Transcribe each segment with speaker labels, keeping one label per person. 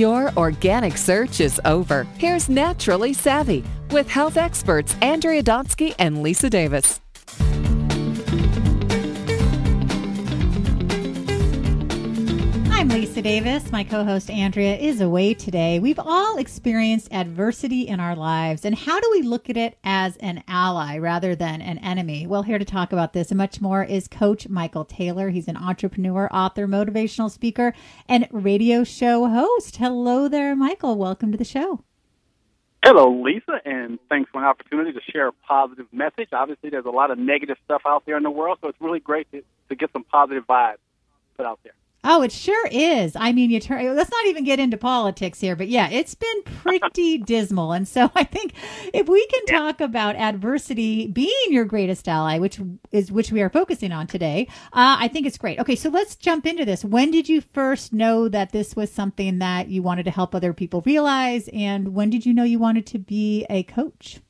Speaker 1: Your organic search is over. Here's Naturally Savvy with health experts Andrea Donsky and Lisa Davis.
Speaker 2: Lisa Davis. My co host Andrea is away today. We've all experienced adversity in our lives, and how do we look at it as an ally rather than an enemy? Well, here to talk about this and much more is Coach Michael Taylor. He's an entrepreneur, author, motivational speaker, and radio show host. Hello there, Michael. Welcome to the show.
Speaker 3: Hello, Lisa, and thanks for an opportunity to share a positive message. Obviously, there's a lot of negative stuff out there in the world, so it's really great to, to get some positive vibes put out there.
Speaker 2: Oh, it sure is. I mean, you turn. Let's not even get into politics here, but yeah, it's been pretty dismal. And so I think if we can talk about adversity being your greatest ally, which is which we are focusing on today, uh, I think it's great. Okay, so let's jump into this. When did you first know that this was something that you wanted to help other people realize, and when did you know you wanted to be a coach?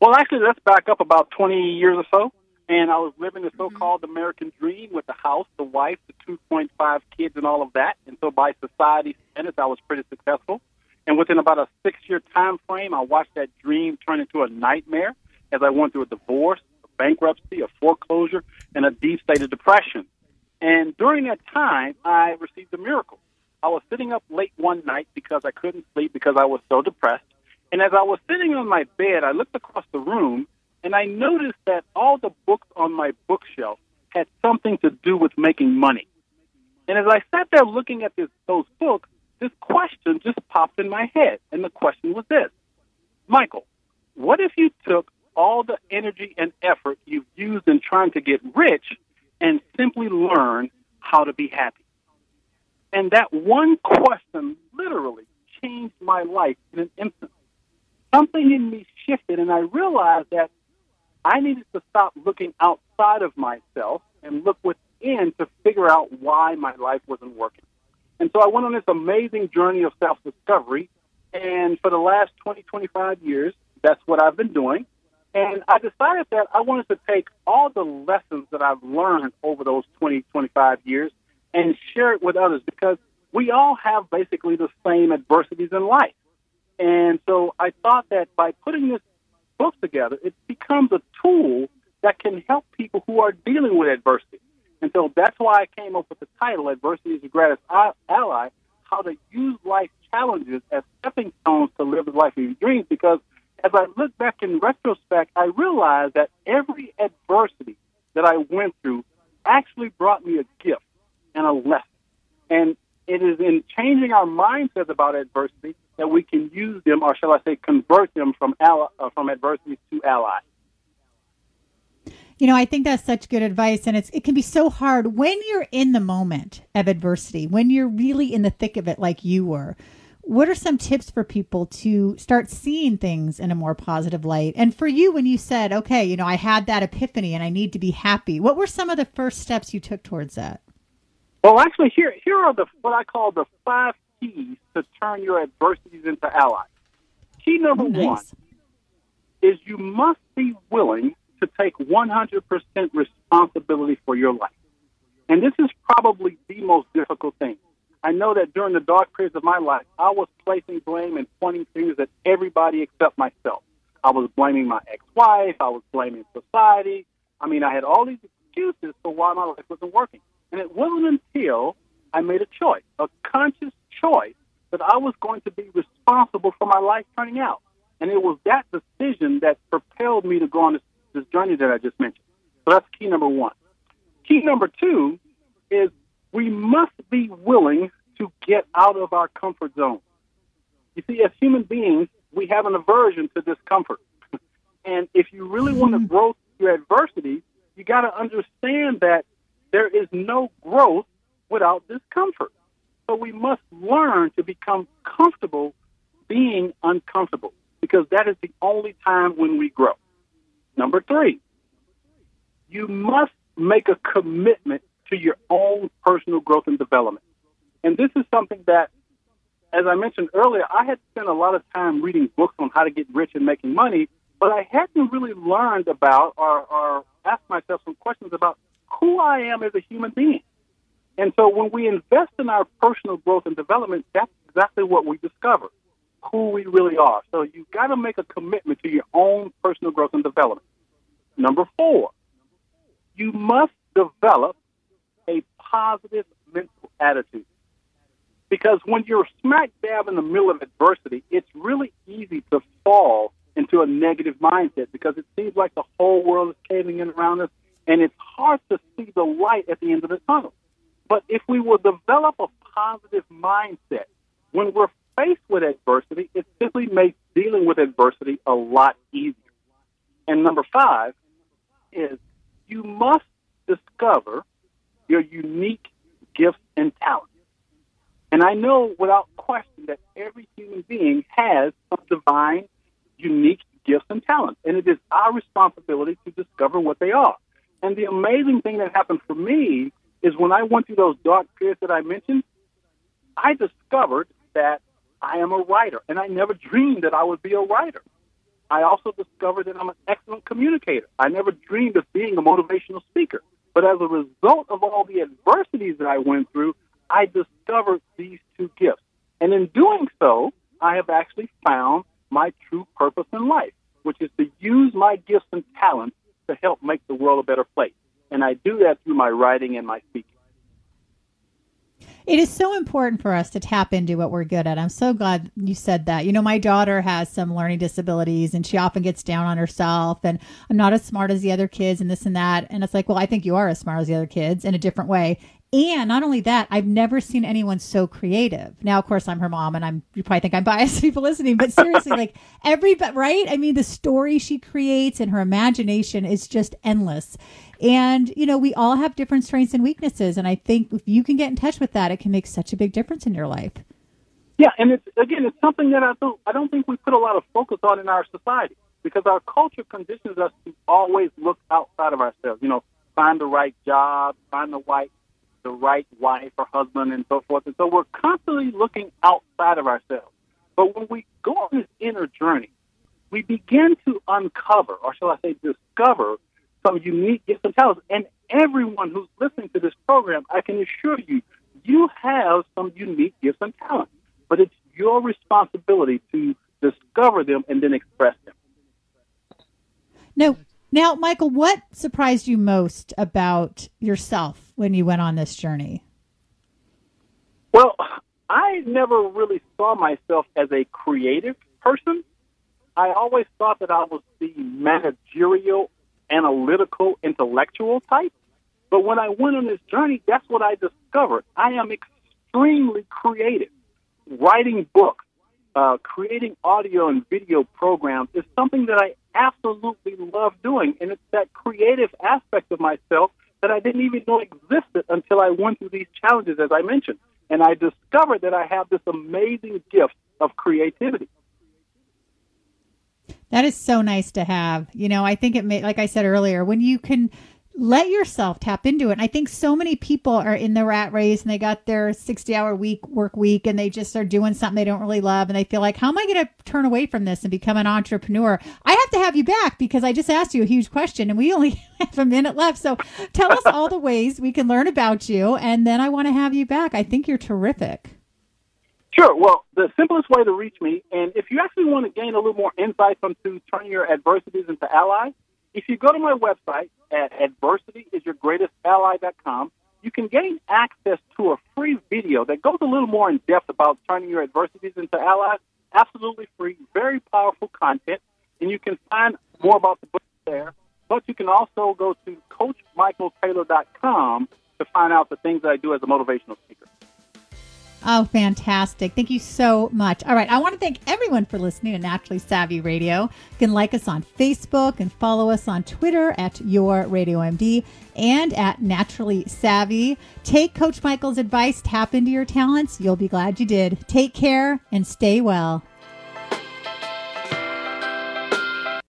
Speaker 3: Well, actually, let's back up about 20 years or so and I was living the mm-hmm. so-called American dream with the house, the wife, the 2.5 kids, and all of that. And so, by society standards, I was pretty successful. And within about a six-year time frame, I watched that dream turn into a nightmare as I went through a divorce, a bankruptcy, a foreclosure, and a deep state of depression. And during that time, I received a miracle. I was sitting up late one night because I couldn't sleep because I was so depressed. And as I was sitting on my bed, I looked across the room and I noticed that all the books on my bookshelf had something to do with making money. And as I sat there looking at this, those books, this question just popped in my head. And the question was this Michael, what if you took all the energy and effort you've used in trying to get rich and simply learn how to be happy? And that one question literally changed my life in an instant. Something in me shifted, and I realized that I needed to stop looking outside of myself and look within to figure out why my life wasn't working. And so I went on this amazing journey of self discovery. And for the last 20, 25 years, that's what I've been doing. And I decided that I wanted to take all the lessons that I've learned over those 20, 25 years and share it with others because we all have basically the same adversities in life. And so I thought that by putting this books together, it becomes a tool that can help people who are dealing with adversity. And so that's why I came up with the title, Adversity is Your Greatest Ally, how to use life challenges as stepping stones to live the life of your dreams. Because as I look back in retrospect, I realized that every adversity that I went through actually brought me a gift and a lesson. And it is in changing our mindsets about adversity that we can use them, or shall I say, convert them from ally, uh, from adversity to allies.
Speaker 2: You know, I think that's such good advice, and it's it can be so hard when you're in the moment of adversity, when you're really in the thick of it, like you were. What are some tips for people to start seeing things in a more positive light? And for you, when you said, "Okay, you know, I had that epiphany, and I need to be happy," what were some of the first steps you took towards that?
Speaker 3: Well, actually, here here are the what I call the five keys to turn your adversities into allies. Key number nice. one is you must be willing to take 100% responsibility for your life. And this is probably the most difficult thing. I know that during the dark periods of my life, I was placing blame and pointing fingers at everybody except myself. I was blaming my ex-wife. I was blaming society. I mean, I had all these excuses for why my life wasn't working. And it wasn't until I made a choice, a conscious choice that I was going to be responsible for my life turning out. And it was that decision that propelled me to go on this, this journey that I just mentioned. So that's key number one. Key number two is we must be willing to get out of our comfort zone. You see, as human beings, we have an aversion to discomfort. and if you really want to mm-hmm. grow through adversity, you got to understand that there is no growth without discomfort. So we must learn to become comfortable being uncomfortable because that is the only time when we grow. Number three, you must make a commitment to your own personal growth and development. And this is something that, as I mentioned earlier, I had spent a lot of time reading books on how to get rich and making money, but I hadn't really learned about or, or asked myself some questions about who I am as a human being. And so when we invest in our personal growth and development, that's exactly what we discover who we really are. So you've got to make a commitment to your own personal growth and development. Number four, you must develop a positive mental attitude. Because when you're smack dab in the middle of adversity, it's really easy to fall into a negative mindset because it seems like the whole world is caving in around us and it's hard to see the light at the end of the tunnel. But if we will develop a positive mindset, when we're faced with adversity, it simply makes dealing with adversity a lot easier. And number five is you must discover your unique gifts and talents. And I know without question that every human being has some divine, unique gifts and talents. And it is our responsibility to discover what they are. And the amazing thing that happened for me is when I went through those dark periods that I mentioned, I discovered that I am a writer. And I never dreamed that I would be a writer. I also discovered that I'm an excellent communicator. I never dreamed of being a motivational speaker. But as a result of all the adversities that I went through, I discovered these two gifts. And in doing so, I have actually found my true purpose in life, which is to use my gifts and talents to help make the world a better place. And I do that through my writing and my speaking.
Speaker 2: It is so important for us to tap into what we're good at. I'm so glad you said that. You know, my daughter has some learning disabilities and she often gets down on herself and I'm not as smart as the other kids and this and that. And it's like, well, I think you are as smart as the other kids in a different way. And not only that, I've never seen anyone so creative. Now, of course, I'm her mom, and I'm you probably think I'm biased people listening, but seriously, like every right? I mean, the story she creates and her imagination is just endless. And you know, we all have different strengths and weaknesses, and I think if you can get in touch with that, it can make such a big difference in your life.
Speaker 3: Yeah, and it's again, it's something that I don't I don't think we put a lot of focus on in our society because our culture conditions us to always look outside of ourselves. You know, find the right job, find the right the right wife or husband and so forth. And so we're constantly looking outside of ourselves. But when we go on this inner journey, we begin to uncover, or shall I say, discover some unique gifts and talents. And everyone who's listening to this program, I can assure you, you have some unique gifts and talents. But it's your responsibility to discover them and then express
Speaker 2: now, Michael, what surprised you most about yourself when you went on this journey?
Speaker 3: Well, I never really saw myself as a creative person. I always thought that I was the managerial, analytical, intellectual type. But when I went on this journey, that's what I discovered. I am extremely creative. Writing books, uh, creating audio and video programs is something that I absolutely love doing. And it's that creative aspect of myself that I didn't even know existed until I went through these challenges, as I mentioned. And I discovered that I have this amazing gift of creativity.
Speaker 2: That is so nice to have. You know, I think it may, like I said earlier, when you can let yourself tap into it. And I think so many people are in the rat race and they got their 60 hour week work week and they just are doing something they don't really love and they feel like, how am I going to turn away from this and become an entrepreneur? I have to have you back because I just asked you a huge question and we only have a minute left. So tell us all the ways we can learn about you and then I want to have you back. I think you're terrific.
Speaker 3: Sure. Well, the simplest way to reach me, and if you actually want to gain a little more insight into turning your adversities into allies, if you go to my website at adversityisyourgreatestally.com, you can gain access to a free video that goes a little more in depth about turning your adversities into allies. Absolutely free, very powerful content, and you can find more about the book there. But you can also go to CoachMichaelTaylor.com to find out the things that I do as a motivational speaker.
Speaker 2: Oh, fantastic. Thank you so much. All right. I want to thank everyone for listening to Naturally Savvy Radio. You can like us on Facebook and follow us on Twitter at Your Radio MD and at Naturally Savvy. Take Coach Michael's advice, tap into your talents. You'll be glad you did. Take care and stay well.